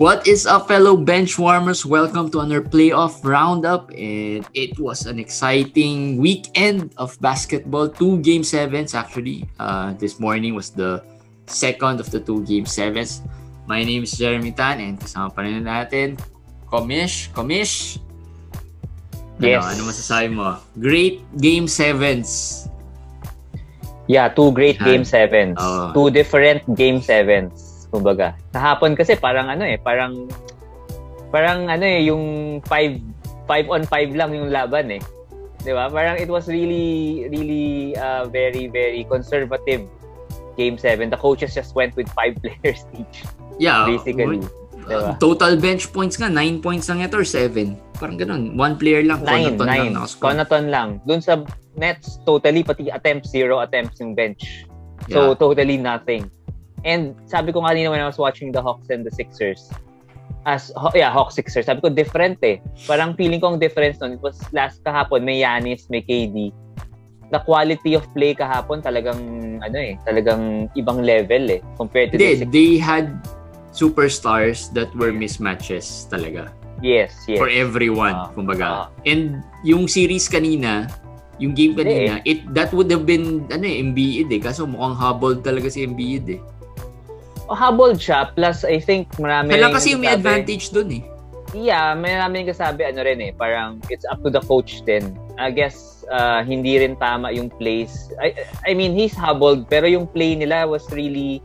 What is up, fellow bench warmers? Welcome to another playoff roundup. And it was an exciting weekend of basketball. Two game sevens, actually. Uh, this morning was the second of the two game sevens. My name is Jeremy Tan and kasama pa rin natin, Komish. Komish? Yes. Ano, ano masasabi mo? Great game sevens. Yeah, two great game sevens. Oo. Two different game sevens. Kumbaga. Kahapon kasi parang ano eh, parang parang ano eh, yung 5 5 on 5 lang yung laban eh. 'Di ba? Parang it was really really uh, very very conservative game 7. The coaches just went with five players each. Yeah. Basically. uh, Diba? total bench points nga, 9 points lang ito or 7. Parang ganun. One player lang. Nine, lang nine. nakascore. Connaughton lang. Doon sa Nets, totally, pati attempts, zero attempts yung bench. So, Yeah. totally nothing. And sabi ko nga kanina when I was watching the Hawks and the Sixers, as, yeah, Hawks Sixers, sabi ko different eh. Parang feeling ko ang difference nun, it was last kahapon, may Yanis, may KD. The quality of play kahapon talagang, ano eh, talagang ibang level eh, compared to the Hindi, Sixers. they had superstars that were mismatches talaga. Yes, yes. For everyone, Ah, kumbaga. ah. And yung series kanina, yung game kanina, it that would have been ano eh, Embiid eh. Kaso mukhang hobbled talaga si Embiid eh. Oh, habol siya, plus I think marami rin kasi yung may advantage dun eh. Yeah, may namin kasabi ano rin eh, parang it's up to the coach din. I guess uh, hindi rin tama yung plays. I, I mean, he's hobbled pero yung play nila was really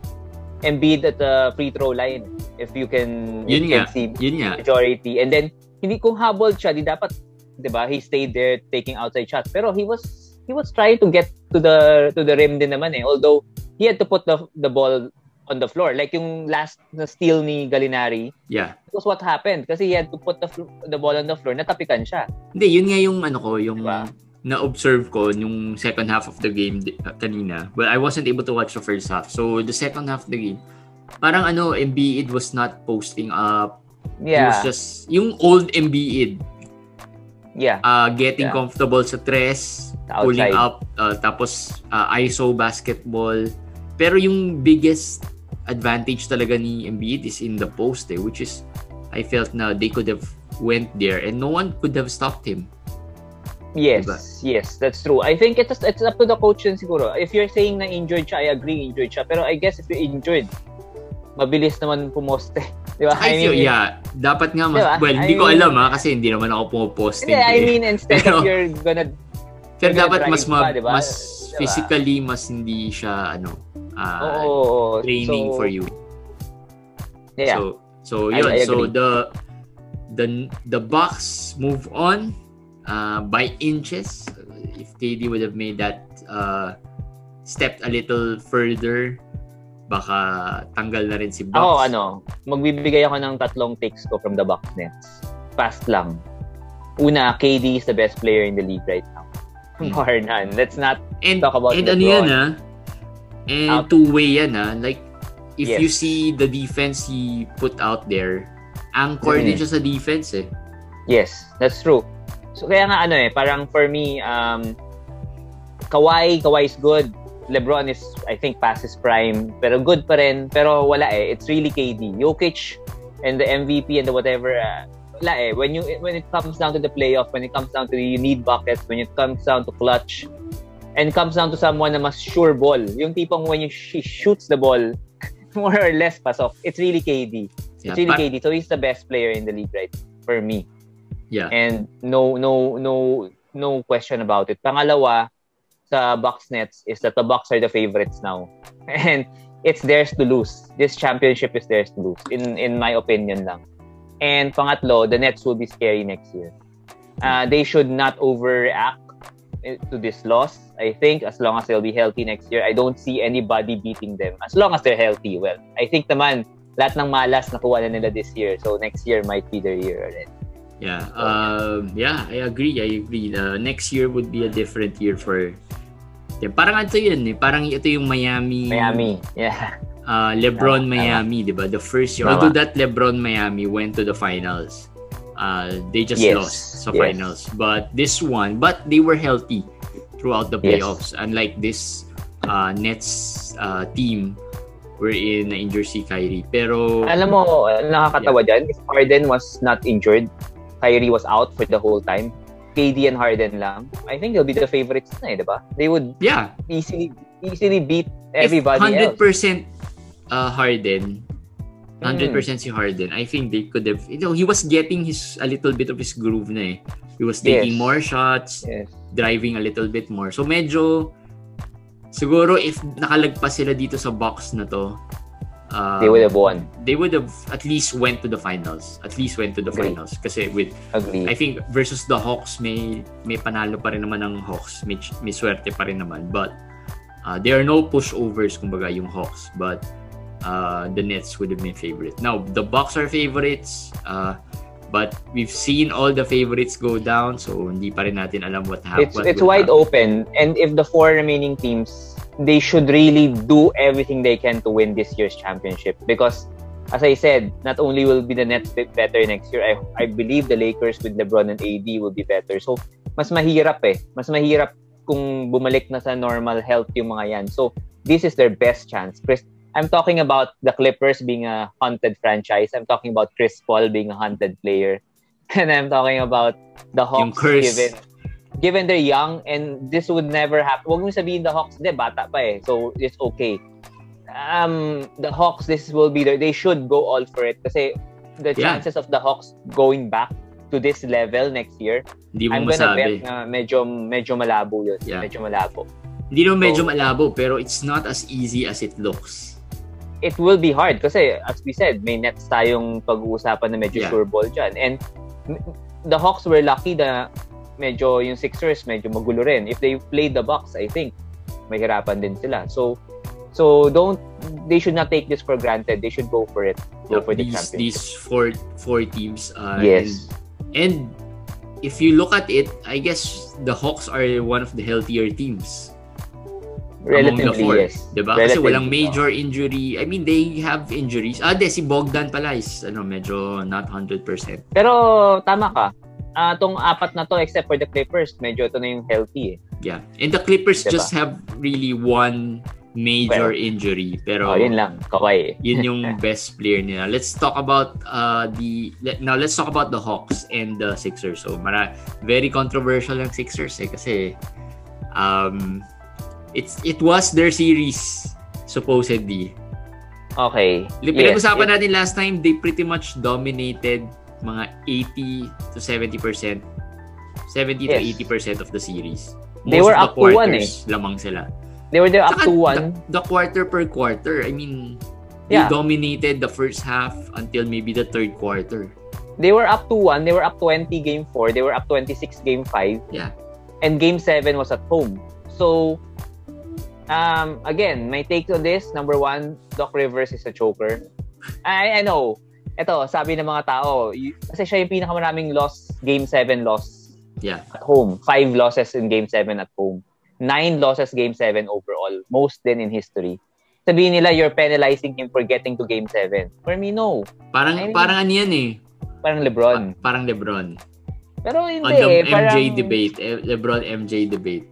Embiid at the free throw line. If you can, if Yun you nga, can see yun nga. majority. And then, hindi kung hobbled siya, di dapat, di ba, he stayed there taking outside shots. Pero he was, he was trying to get to the, to the rim din naman eh. Although, he had to put the, the ball on the floor. Like yung last na steal ni Gallinari, Yeah. That was what happened. Kasi he had to put the, the ball on the floor. Natapikan siya. Hindi, yun nga yung ano ko, yung Diba? Na-observe ko yung second half of the game uh, kanina. Well, I wasn't able to watch the first half. So, the second half of the game, parang ano, Embiid was not posting up. He Yeah. was just, yung old Embiid, yeah. uh, getting Yeah. comfortable sa tres, Sa pulling outside. up, uh, tapos uh, ISO basketball. Pero yung biggest advantage talaga ni Embiid is in the post eh, which is, I felt na they could have went there and no one could have stopped him. Yes. Diba? Yes, that's true. I think it's, it's up to the coach din siguro. If you're saying na injured siya, I agree, injured siya. Pero I guess if you're injured, mabilis naman pumoste. Di ba? I feel, yeah, dapat nga, mas, Diba? well, hindi I ko alam ha, kasi hindi naman ako pumaposting. Hindi, I mean, instead Pero- of you're gonna Pero you're dapat gonna mas, ma- pa, diba? mas Diba? physically, mas hindi siya, ano, ah, Oo, training So, for you. Yeah. So, so I- yun. I so agree. the the the Bucks move on uh, by inches. If KD would have made that uh, stepped a little further, baka tanggal na rin si Bucks. Ako, ano, magbibigay ako ng tatlong takes ko from the Bucks Nets. Fast lang. Una, KD is the best player in the league right now. Hmm. Bar none. Let's not And, talk about and LeBron. ano yan ah? And Out. two-way yan ah. Like, if Yes. you see the defense he put out there, anchor din Mm. siya sa defense eh. Yes, that's true. So kaya nga ano eh, parang for me, um, Kawhi, Kawhi is good. LeBron is, I think, past his prime. Pero good pa rin. Pero wala eh. It's really KD. Jokic and the MVP and the whatever, uh, wala eh. When, you, when it comes down to the playoff, when it comes down to you need buckets, when it comes down to clutch, and comes down to someone na mas sure ball. Yung tipong when you she shoots the ball, more or less pass off, it's really KD. Yeah, It's really KD. So he's the best player in the league right for me. Yeah. And no no no no question about it. Pangalawa sa Bucks Nets is that the Bucks are the favorites now. And it's theirs to lose. This championship is theirs to lose in in my opinion lang. And pangatlo, the Nets will be scary next year. Uh, they should not overreact to this loss. I think as long as they'll be healthy next year, I don't see anybody beating them. As long as they're healthy, well, I think naman lahat ng malas nakuha na nila this year. So next year might be their year already. Yeah. Um, yeah, I agree. I agree. Uh, next year would be a different year for Yeah, parang ito yun eh. Parang ito yung Miami. Miami. Yeah. Uh, LeBron Tama, Miami, di ba? The first year. Tama. Although that LeBron Miami went to the finals. Uh, they just Yes, lost sa yes. finals. But this one, but they were healthy throughout the Yes. playoffs. Unlike this uh, Nets uh, team wherein na-injure si Kyrie. Pero... Alam mo, nakakatawa yeah. dyan. If Harden was not injured, Kyrie was out for the whole time, KD and Harden lang, I think they'll be the favorites na eh, di ba? They would yeah. easily easily beat everybody If 100% else. Uh, Harden, 100% mm. si Harden, I think they could have, you know, he was getting his a little bit of his groove na eh. He was taking yes. more shots, yes. driving a little bit more. So medyo, siguro if nakalagpas sila dito sa box na to, uh, they would have won. They would have at least went to the finals. At least went to the Agree. finals. Kasi with, Agree. I think versus the Hawks, may may panalo pa rin naman ng Hawks. May, may swerte pa rin naman. But uh, there are no pushovers, kumbaga, yung Hawks. But uh, the Nets would have been favorite. Now, the Bucks are favorites. Uh, but we've seen all the favorites go down. So, hindi pa rin natin alam what happened. It's, it's wide happen. open. And if the four remaining teams they should really do everything they can to win this year's championship because as I said, not only will be the Nets better next year, I, I believe the Lakers with LeBron and AD will be better. So, mas mahirap eh. Mas mahirap kung bumalik na sa normal health yung mga yan. So, this is their best chance. Chris, I'm talking about the Clippers being a haunted franchise. I'm talking about Chris Paul being a haunted player. And I'm talking about the Hawks given given they're young and this would never happen. Huwag mo sabihin the Hawks, hindi, bata pa eh. So, it's okay. Um, the Hawks, this will be there. They should go all for it kasi the yeah. chances of the Hawks going back to this level next year, hindi mo I'm gonna bet na medyo, medyo malabo yun. Yeah. Medyo malabo. Hindi naman medyo so, malabo, pero it's not as easy as it looks. It will be hard kasi, as we said, may nets tayong pag-uusapan na medyo yeah. sure ball dyan. And the Hawks were lucky na medyo yung Sixers medyo magulo rin. If they play the Bucks, I think mahirapan din sila. So so don't they should not take this for granted. They should go for it. Go for these, the championship. These four four teams uh, yes. And, and if you look at it, I guess the Hawks are one of the healthier teams. Relatively, among the four, yes. Diba? Relatively, Kasi walang major injury. I mean, they have injuries. Ah, de, si Bogdan pala is ano, medyo not 100%. Pero tama ka uh, tong apat na to except for the Clippers, medyo ito na yung healthy eh. Yeah. And the Clippers diba? just have really one major well, injury. Pero oh, yun lang, Kawhi. Eh. yun yung best player nila. Let's talk about uh the let, now let's talk about the Hawks and the Sixers. So, mara very controversial ang Sixers eh kasi um it's it was their series supposedly. Okay. Pinag-usapan yes, natin last time, they pretty much dominated mga 80 to 70%, 70 yes. to 80% of the series. Most they were up to one eh. Lamang sila. They were there up to one. The, the quarter per quarter, I mean, they yeah. dominated the first half until maybe the third quarter. They were up to one. They were up 20 game 4. They were up 26 game 5. Yeah. And game 7 was at home. So, um, again, my take on this, number one, Doc Rivers is a choker. I, I know, ito, sabi ng mga tao, y- kasi siya yung pinakamaraming loss, game 7 loss yeah. at home. Five losses in game 7 at home. Nine losses game 7 overall. Most din in history. Sabihin nila, you're penalizing him for getting to game 7. For me, no. Parang, I mean, parang ano yan eh. Parang Lebron. Pa- parang Lebron. Pero hindi On the eh. MJ parang, debate. Eh, Lebron MJ debate.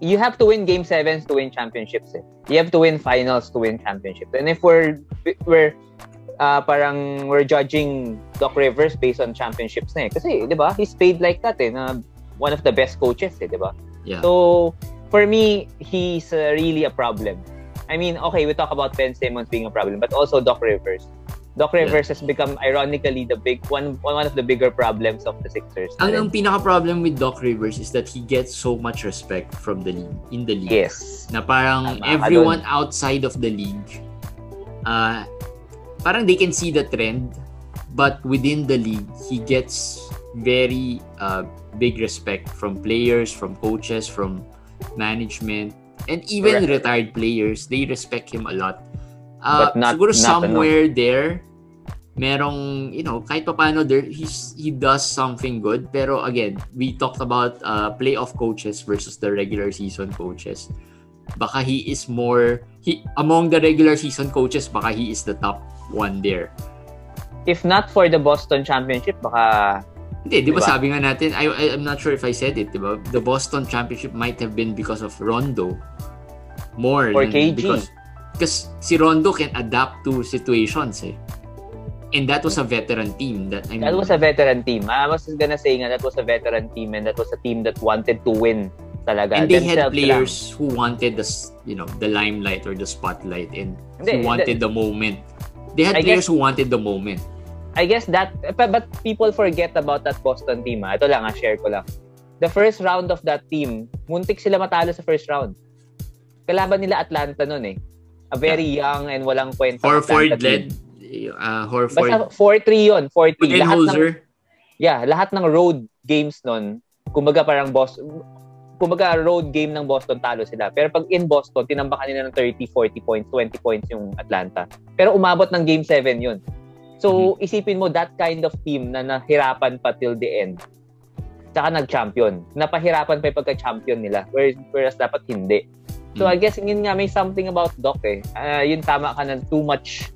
You have to win game 7s to win championships eh. You have to win finals to win championships. And if we're, we're uh, parang we're judging Doc Rivers based on championships na eh. Kasi, di ba, he's paid like that eh, na one of the best coaches eh, di ba? Yeah. So, for me, he's uh, really a problem. I mean, okay, we talk about Ben Simmons being a problem, but also Doc Rivers. Doc Rivers yeah. has become ironically the big one one of the bigger problems of the Sixers. Ang, ang pinaka problem with Doc Rivers is that he gets so much respect from the league in the league. Yes. Na parang Tama, everyone outside of the league uh, parang they can see the trend but within the league he gets very uh, big respect from players from coaches from management and even Correct. retired players they respect him a lot uh, but not, siguro not somewhere enough. there merong you know kahit pa paano there he's he does something good pero again we talked about uh, playoff coaches versus the regular season coaches baka he is more he among the regular season coaches baka he is the top one there. If not for the Boston Championship, baka... Hindi, di ba diba? sabi nga natin, I, I, I'm not sure if I said it, di ba? The Boston Championship might have been because of Rondo. more. For KG. Because, because si Rondo can adapt to situations eh. And that was a veteran team. That I mean, That was a veteran team. I was gonna say nga that was a veteran team and that was a team that wanted to win talaga. and they had players lang. who wanted the you know the limelight or the spotlight and Hindi, who wanted the moment. They had I players guess- who wanted the moment. I guess that, but, people forget about that Boston team. Ha? Ito lang, ha, share ko lang. The first round of that team, muntik sila matalo sa first round. Kalaban nila Atlanta nun eh. A very young and walang kwenta Horford led. Uh, Horford. Basta 4-3 yun, 4-3. Lahat ng, yeah, lahat ng road games nun, kumbaga parang Boston, kumbaga road game ng Boston talo sila. Pero pag in Boston, tinambakan nila ng 30, 40 points, 20 points yung Atlanta. Pero umabot ng game 7 yun. So, isipin mo that kind of team na nahirapan pa till the end. Tsaka nag-champion. Napahirapan pa yung pagka-champion nila. Whereas, whereas dapat hindi. So, Mm. I guess yun nga may something about Doc eh. Ah, yun tama ka na too much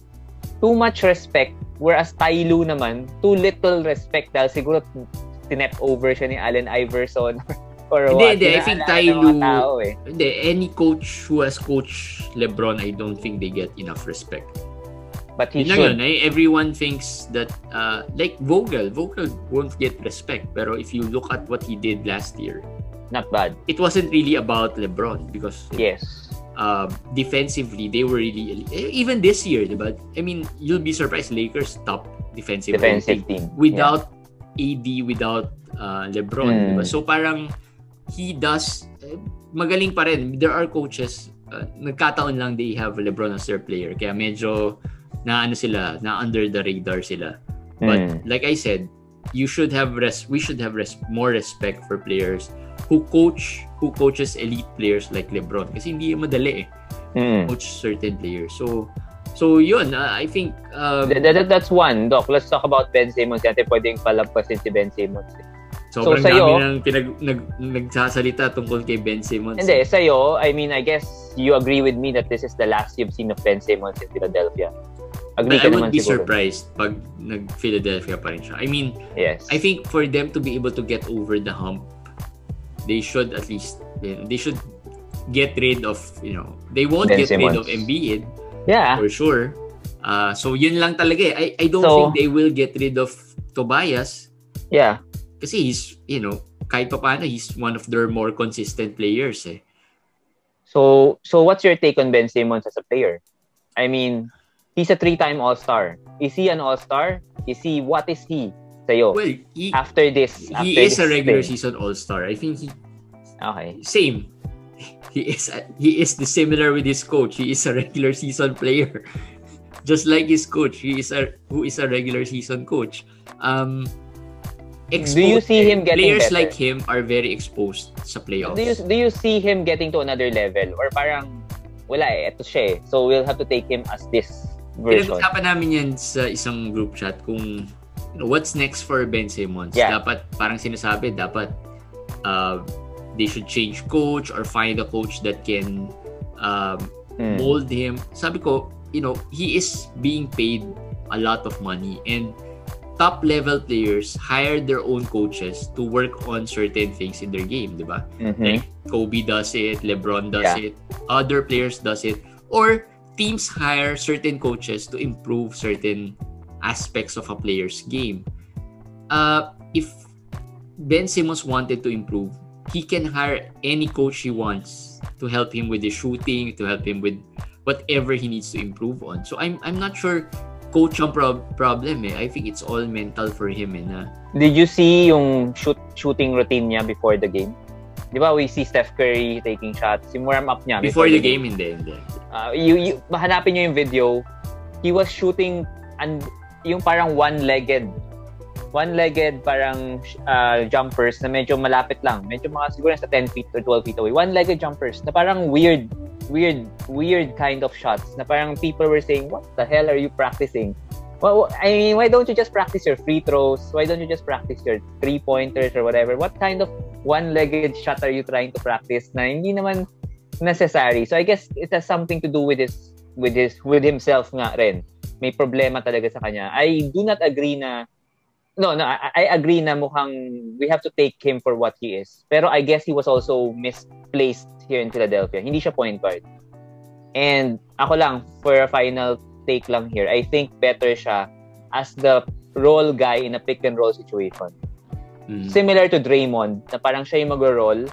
too much respect whereas Ty Lue naman too little respect dahil siguro tinep over siya ni Allen Iverson or Hindi, what. hindi. I think Lue- tao eh. Hindi, any coach who has coached LeBron, I don't think they get enough respect. But he Yun should. yun, eh, everyone thinks that, uh, like Vogel, Vogel won't get respect. Pero if you look at what he did last year, Not bad. it wasn't really about LeBron because Yes. uh, defensively, they were really, eh, even this year, diba? I mean, you'll be surprised, Lakers top defensive, Defensive rating team. without AD, without uh, LeBron, Mm. diba? So parang he does, eh, magaling pa rin. There are coaches, uh, nagkataon lang they have LeBron as their player. Kaya medyo na ano sila, na under the radar sila. But Mm. like I said, you should have res- we should have res- more respect for players who coach who coaches elite players like LeBron kasi hindi madali eh Mm. coach certain players. So so yun, uh, I think um, Th- th- that's one, Doc. Let's talk about Ben Simmons. Natin pwedeng palampasin si Ben Simmons. eh. Sobrang so sa'yo- dami nang pinag nag, nagsasalita tungkol kay Ben Simmons. Hindi, sa'yo, I mean, I guess you agree with me that this is the last you've seen of Ben Simmons in Philadelphia. Agree But ka I naman would be siguro. surprised pag nag-Philadelphia pa rin siya. I mean, Yes. I think for them to be able to get over the hump, they should at least they should get rid of, you know, they won't Ben get rid Simmons. of Embiid yeah. for sure. Uh, so yun lang talaga eh. I, I don't So- think they will get rid of Tobias Yeah. Kasi he's, you know, kahit pa paano, he's one of their more consistent players eh. So, so what's your take on Ben Simmons as a player? I mean, he's a three-time All-Star. Is he an All-Star? Is he, what is he sa'yo? Well, he, after this, he after is a regular thing? season all-star. I think he Okay. same. He is he is the similar with his coach. He is a regular season player. Just like his coach, he is a who is a regular season coach. Um Do you see him getting players better? like him are very exposed sa playoffs. Do you, do you see him getting to another level? Or parang, wala eh, ito siya eh. So, we'll have to take him as this version. Pinag-usapan namin yan sa isang group chat kung you know, what's next for Ben Simmons. Yeah. Dapat, parang sinasabi, dapat uh, they should change coach or find a coach that can um, Hmm. mold him. Sabi ko, you know, he is being paid a lot of money and top level players hire their own coaches to work on certain things in their game, di ba? Mhm. Like Kobe does it, LeBron does Yeah. it, other players does it, or teams hire certain coaches to improve certain aspects of a player's game. Uh, if Ben Simmons wanted to improve, he can hire any coach he wants to help him with the shooting, to help him with whatever he needs to improve on. So I'm I'm not sure coach ang prob- problem eh. I think it's all mental for him eh na Did you see yung shoot, shooting routine niya before the game? Di ba, we see Steph Curry taking shots. Yung warm up niya before the game hindi hindi. uh, you, you, hanapin niyo yung video, he was shooting and yung parang one-legged one-legged parang uh, jumpers na medyo malapit lang. Medyo mga siguro sa 10 feet or 12 feet away. One-legged jumpers na parang weird, weird, weird kind of shots na parang people were saying, what the hell are you practicing? Well, I mean, why don't you just practice your free throws? Why don't you just practice your three-pointers or whatever? What kind of one-legged shot are you trying to practice na hindi naman necessary. So I guess it has something to do with his with his with himself nga rin. May problema talaga sa kanya. I do not agree na No, no, I, I agree na mukhang we have to take him for what he is. Pero I guess he was also misplaced here in Philadelphia. Hindi siya point guard. And ako lang, for a final take lang here, I think better siya as the role guy in a pick and roll situation. Mm. Similar to Draymond, na parang siya yung mag-roll,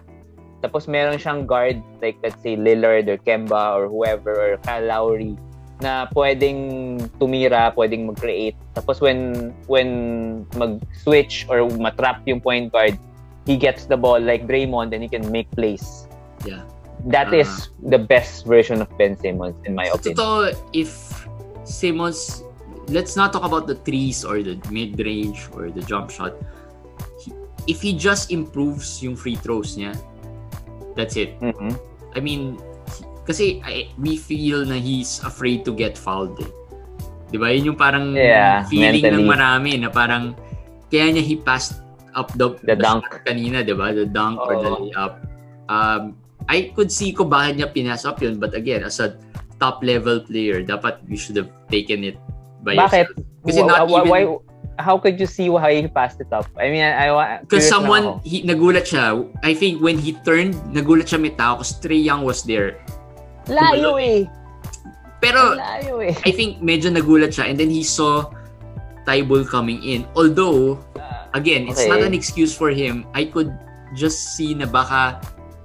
tapos meron siyang guard, like let's say Lillard or Kemba or whoever, or Kyle Lowry, na pwedeng tumira, pwedeng mag-create. Tapos when when mag-switch or matrap yung point guard, he gets the ball like Draymond and he can make plays. Yeah. That Ah. is the best version of Ben Simmons in my opinion. totoo, if Simmons, let's not talk about the threes or the mid-range or the jump shot. He- If he just improves yung free throws niya, that's it. Mhm. I mean, kasi I, we feel na he's afraid to get fouled eh. Di ba? Yun yung parang Yeah, feeling mentally. ng marami na parang kaya niya he passed up the, The dunk. shot kanina, di ba? The dunk or the layup. Um, I could see ko bakit niya pinas up yun but again, as a top level player, dapat you should have taken it by Bakit? yourself. Kasi Wh- not wh- even- why, how could you see how he passed it up? I mean, I, I Because someone, he, nagulat siya. I think when he turned, nagulat siya may tao kasi Trey Young was there. Layo eh. Pero Layo eh. I think medyo nagulat siya and then he saw Tybul coming in. Although, again, it's Okay. not an excuse for him. I could just see na baka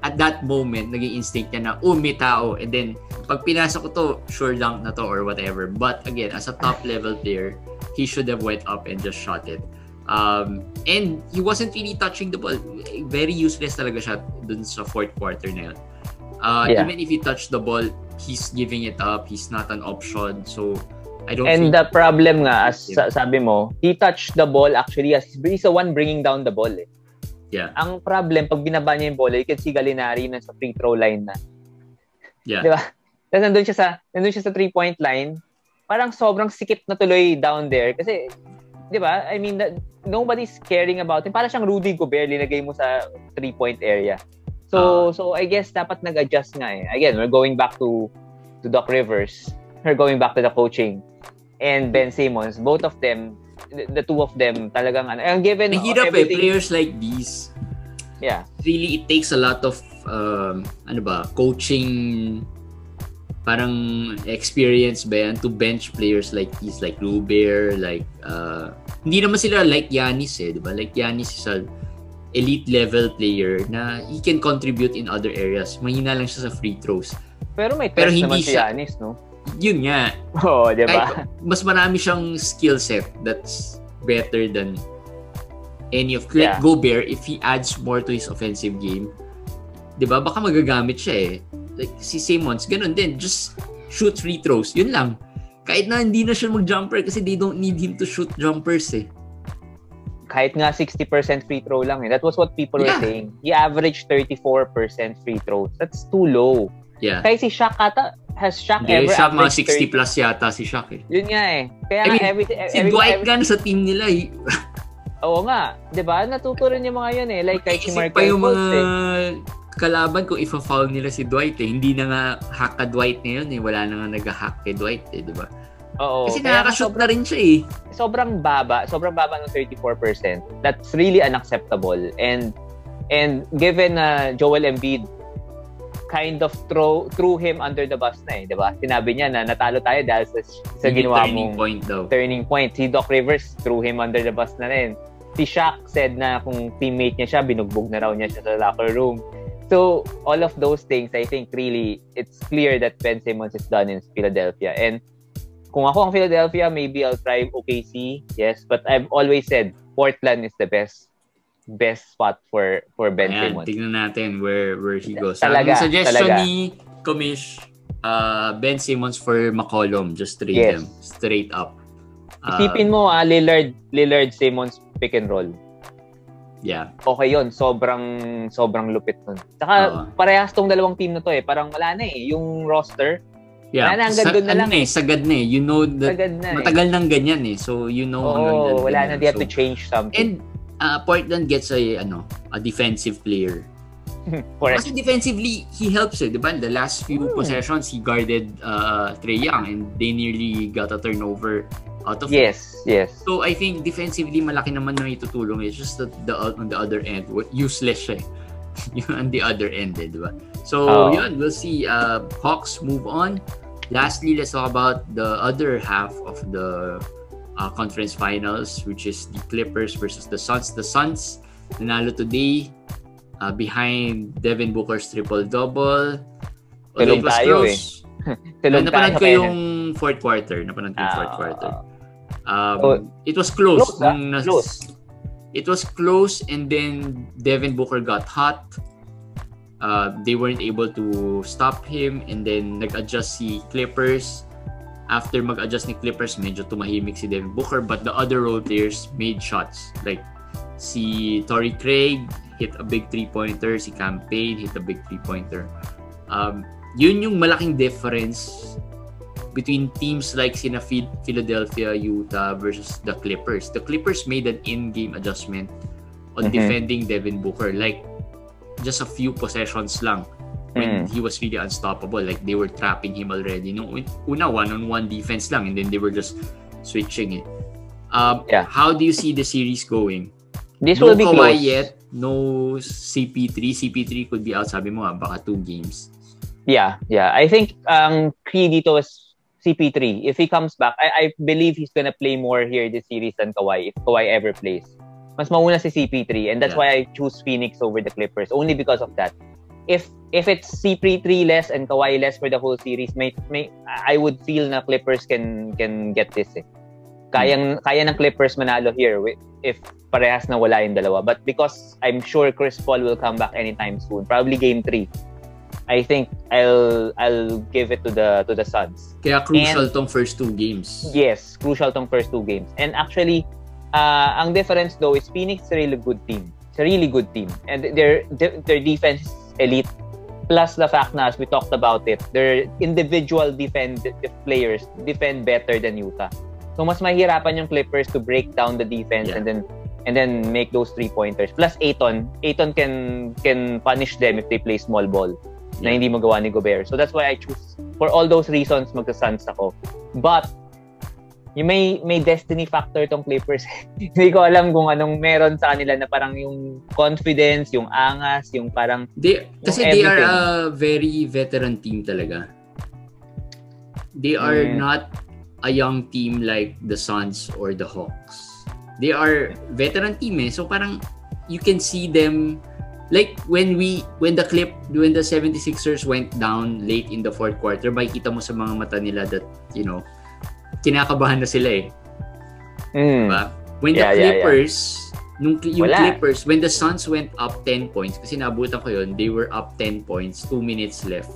at that moment, naging instinct niya na, tao. And then, pag pinasa ko to, sure dunk na to or whatever. But again, as a top level player, he should have went up and just shot it. Um, and he wasn't really touching the ball. Very useless talaga siya dun sa fourth quarter na yun. Uh, Yeah. Even if he touched the ball, he's giving it up. He's not an option. So, I don't And the problem nga, as sabi mo, he touched the ball actually as he's the one bringing down the ball eh. Yeah. Ang problem, pag binaba niya yung bola, you can see Galinari na sa free throw line na. Yeah. Di ba? Tapos nandun siya sa, nandun siya sa three-point line. Parang sobrang sikip na tuloy down there. Kasi, di ba? I mean, that, nobody's caring about him. Parang siyang Rudy Gobert, linagay mo sa three-point area. So, so I guess dapat nag-adjust nga eh. Again, we're going back to to Doc Rivers. We're going back to the coaching. And Ben Simmons, both of them, the, the two of them, talagang, ano, ang given Mahirap eh, players like these, Yeah. really it takes a lot of um, ano ba, coaching parang experience ba yan to bench players like these like Ruber like uh, hindi naman sila like Yanis eh, di ba? Like Yanis is a elite level player na he can contribute in other areas. Mahina lang siya sa free throws. Pero may Pero test hindi naman si Giannis, no? Yun nga, Oo, di ba? mas marami siyang skill set that's better than any of like Yeah. Gobert if he adds more to his offensive game 'di ba baka magagamit siya eh like si Simmons ganun din just shoot free throws yun lang kahit na hindi na siya mag-jumper kasi they don't need him to shoot jumpers eh Kahit nga 60% free throw lang eh. That was what people Yeah. were saying. He averaged 34% free throws. That's too low. Yeah Kaya si Shaq ata, has Shaq hindi ever siya mga averaged 60 30? plus yata si Shaq eh Yun nga eh. Kaya I mean, every, si every, Dwight every, Gunn sa team nila eh. Oo nga. ba Natuto rin yung mga yun eh. Like kahit si Markel pa yung mga eh. kalaban kung ifa-foul nila si Dwight eh. Hindi na nga hack ka Dwight ngayon eh. Wala na nga nag-hack kay Dwight eh, ba? Oo. Kasi nakaka-shoot sobrang, na rin siya eh. sobrang baba. Sobrang baba ng 34%. That's really unacceptable. And and given na Joel Embiid kind of throw threw him under the bus na eh, 'di ba? Sinabi niya na natalo tayo dahil sa, sa Yung ginawa turning mong point daw. turning point. Si Doc Rivers threw him under the bus na rin. Si Shaq said na kung teammate niya siya, binugbog na raw niya siya sa locker room. So, all of those things, I think really, it's clear that Ben Simmons is done in Philadelphia. And kung ako ang Philadelphia, maybe I'll try OKC, yes. But I've always said, Portland is the best best spot for for Ben Ayan, Simmons. tignan natin where where he goes. Talaga, Ang suggestion talaga. ni Komish, uh, Ben Simmons for McCollum. Just trade Yes. them. Straight up. Uh, Isipin mo, ah, Lillard, Lillard Simmons pick and roll. Yeah. okay yon sobrang sobrang lupit nun. Saka Oo. parehas tong dalawang team na to eh, parang wala na eh, yung roster, Yeah. Wala na, hanggang doon na ano lang. eh, sagad na eh. You know that na eh. matagal nang ganyan eh. So you know hanggang Oo, doon wala na, they have to change something. And uh, Portland gets a ano, a defensive player. Correct. Kasi defensively, he helps eh. Di ba? The last few Hmm. possessions, he guarded uh, Trey Young and they nearly got a turnover out of it. Yes, yes. So I think defensively, malaki naman na itutulong. It's just that the, on the other end, useless siya eh. on the other end, eh, di ba? So, Oo. yun, we'll see. Uh, Hawks move on. Lastly, let's talk about the other half of the uh, conference finals, which is the Clippers versus the Suns. The Suns nanalo today uh, behind Devin Booker's triple-double. Although Tulog tayo close. Tulog Uh, napanood tayo ko kaya- yung fourth quarter. Napanood ko yung Ah, fourth quarter. oo. Um, Oh, it was close. close, ah. Nung nas- Close. It was close and then Devin Booker got hot. Uh, they weren't able to stop him and then nag-adjust si Clippers. After mag-adjust ni Clippers, medyo tumahimik si Devin Booker but the other role players made shots. Like si Torrey Craig hit a big three-pointer, si Campaign hit a big three-pointer. Um, yun yung malaking difference between teams like sina Phil- Philadelphia, Utah versus the Clippers. The Clippers made an in-game adjustment on Mhm. defending Devin Booker. Like, just a few possessions lang when Mm. he was really unstoppable. Like, they were trapping him already. Un- una, one-on-one defense lang and then they were just switching it. Um, Yeah. How do you see the series going? This no will be Kawhi close. yet, no CP3. CP3 could be out, sabi mo, ah, baka two games. Yeah, yeah. I think ang key dito is CP3. If he comes back, I, I believe he's gonna play more here this series than Kawhi, if Kawhi ever plays. Mas mauna si CP3 and that's Yeah. why I choose Phoenix over the Clippers, only because of that. If if it's CP3 less and Kawhi less for the whole series, may, may I would feel na Clippers can can get this eh. Kayang kaya ng Clippers manalo here if parehas na wala yung dalawa. But because I'm sure Chris Paul will come back anytime soon, probably game 3. I think I'll I'll give it to the to the Suns. Kaya crucial tong first two games. Yes, crucial tong first two games. And actually, uh, ang difference though is Phoenix is a really good team. It's a really good team. And their their defense elite. Plus the fact na as we talked about it, their individual defend players defend better than Utah. So mas mahirapan yung Clippers to break down the defense Yeah. and then and then make those three pointers. Plus Aiton, Aiton can can punish them if they play small ball na Yeah. hindi magawa ni Gobert. So that's why I choose for all those reasons magsa-Suns ako. But yung may may destiny factor tong Clippers. hindi ko alam kung anong meron sa kanila na parang yung confidence, yung angas, yung parang They, kasi Yung they are everything. a very veteran team talaga. They are Mm. not a young team like the Suns or the Hawks. They are veteran team eh. So parang you can see them like when we when the clip when the 76ers went down late in the fourth quarter, makikita mo sa mga mata nila that you know kinakabahan na sila eh. mm, Diba? When Yeah, the yeah, yeah. Clippers, nung yung Wala. Clippers, when the Suns went up 10 points, kasi nabutan ko yun, they were up 10 points, 2 minutes left.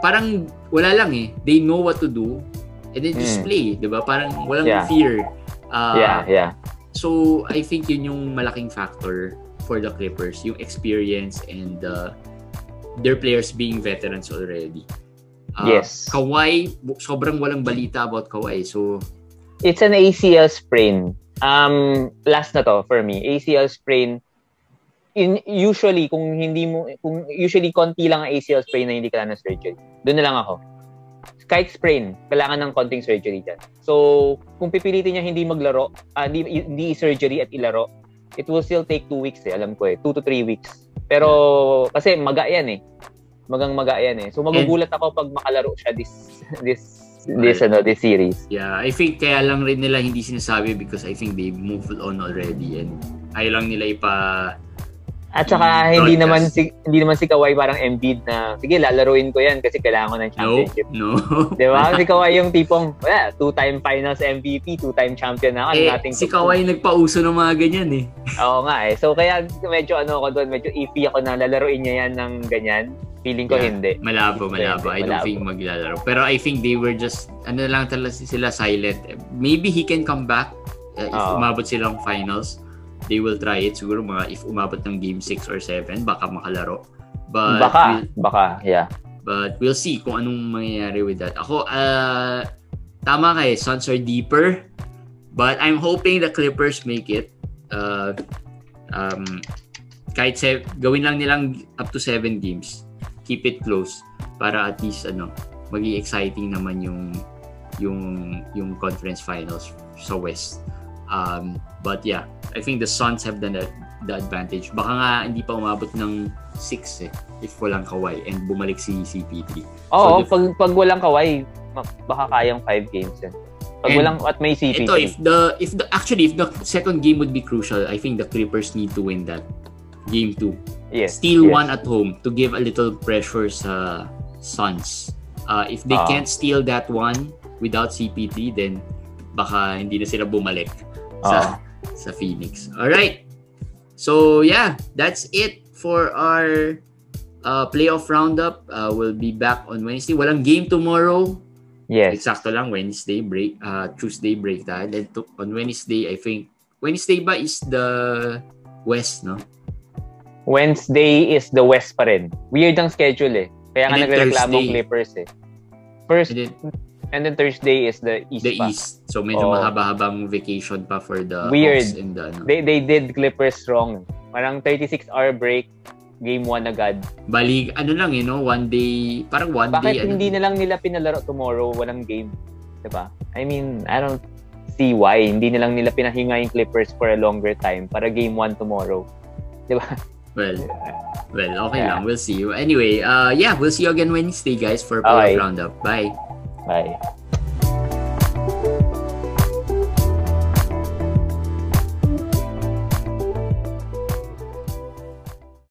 Parang wala lang eh. They know what to do and then just Mm. play, 'di ba? Parang walang Yeah. fear. Uh, yeah, yeah. So, I think yun yung malaking factor for the Clippers, yung experience and uh, their players being veterans already. Uh, Yes. Kawhi, sobrang walang balita about Kawhi. So, It's an ACL sprain. Um, last na to for me. ACL sprain. In, usually, kung hindi mo, kung usually konti lang ang ACL sprain na hindi kailangan ng surgery. Doon na lang ako. Kahit sprain, kailangan ng konting surgery dyan. So, kung pipilitin niya hindi maglaro, ah, hindi, hindi surgery at ilaro, it will still take two weeks eh, alam ko eh. Two to three weeks. Pero, kasi maga yan eh. Magang maga yan eh. So, magugulat ako pag makalaro siya this, this, this, Right. ano, this series. Yeah, I think kaya lang rin nila hindi sinasabi because I think they moved on already and ayaw lang nila ipa At saka Mm, hindi naman si hindi naman si Kawhi parang Embiid na sige lalaruin ko 'yan kasi kailangan ko ng no, championship. no. 'Di ba? si Kawhi yung tipong wala, two-time finals MVP, two-time champion na ako, eh, nothing si Kawhi nagpauso ng mga ganyan eh. Oo nga eh. So kaya medyo ano ako doon, medyo iffy ako na lalaruin niya yan ng ganyan. Feeling ko Yeah. hindi. Malabo, Hindi, malabo. I don't malabo. think maglalaro. Pero I think they were just, ano lang talaga sila silent. Maybe he can come back uh, if Oo. umabot silang finals. They will try it. Siguro mga if umabot ng game 6 or 7, baka makalaro. But baka, we'll- baka, yeah. But we'll see kung anong mangyayari with that. Ako, uh, tama kay Suns are deeper. But I'm hoping the Clippers make it. Uh, um, kahit se- gawin lang nilang up to 7 games. Keep it close. Para at least, ano, maging exciting naman yung yung yung conference finals sa West. Um, but yeah, I think the Suns have the, the advantage. Baka nga hindi pa umabot ng 6 eh, if walang Kawhi and bumalik si CP3. Oo, So, the- pag, pag walang ma- baka kayang 5 games yan. Pag And walang, at may CP3. Ito, if the, if the, actually, if the second game would be crucial, I think the Clippers need to win that. Game 2. yes, Steal yes. one at home to give a little pressure sa Suns. Uh, if they Ah. can't steal that one without CP3, then baka hindi na sila bumalik sa, sa Phoenix. Alright. So, yeah, that's it for our uh, playoff roundup. Uh, we'll be back on Wednesday. Walang game tomorrow. Yes. Eksakto lang, Wednesday break, uh, Tuesday break tayo. Then to, on Wednesday, I think, Wednesday ba is the West, no? Wednesday is the West pa rin. Weird ang schedule eh. Kaya nga nagreklamo Thursday. Clippers eh. First, And then and then Thursday is the East the pa. East. So medyo Oo. mahaba-habang vacation pa for the Weird. Hawks and the, ano. They, they did Clippers wrong. Parang 36-hour break, game 1 agad. Bali, ano lang, you know, one day, parang one Bakit day, ano, hindi na lang nila pinalaro tomorrow, walang game? 'Di ba? I mean, I don't see why. Hindi na lang nila pinahinga yung Clippers for a longer time para game 1 tomorrow. 'Di ba? well, well, okay Yeah. lang. We'll see you. Anyway, uh, yeah, we'll see you again Wednesday, guys, for playoff Okay. roundup. Bye. Bye.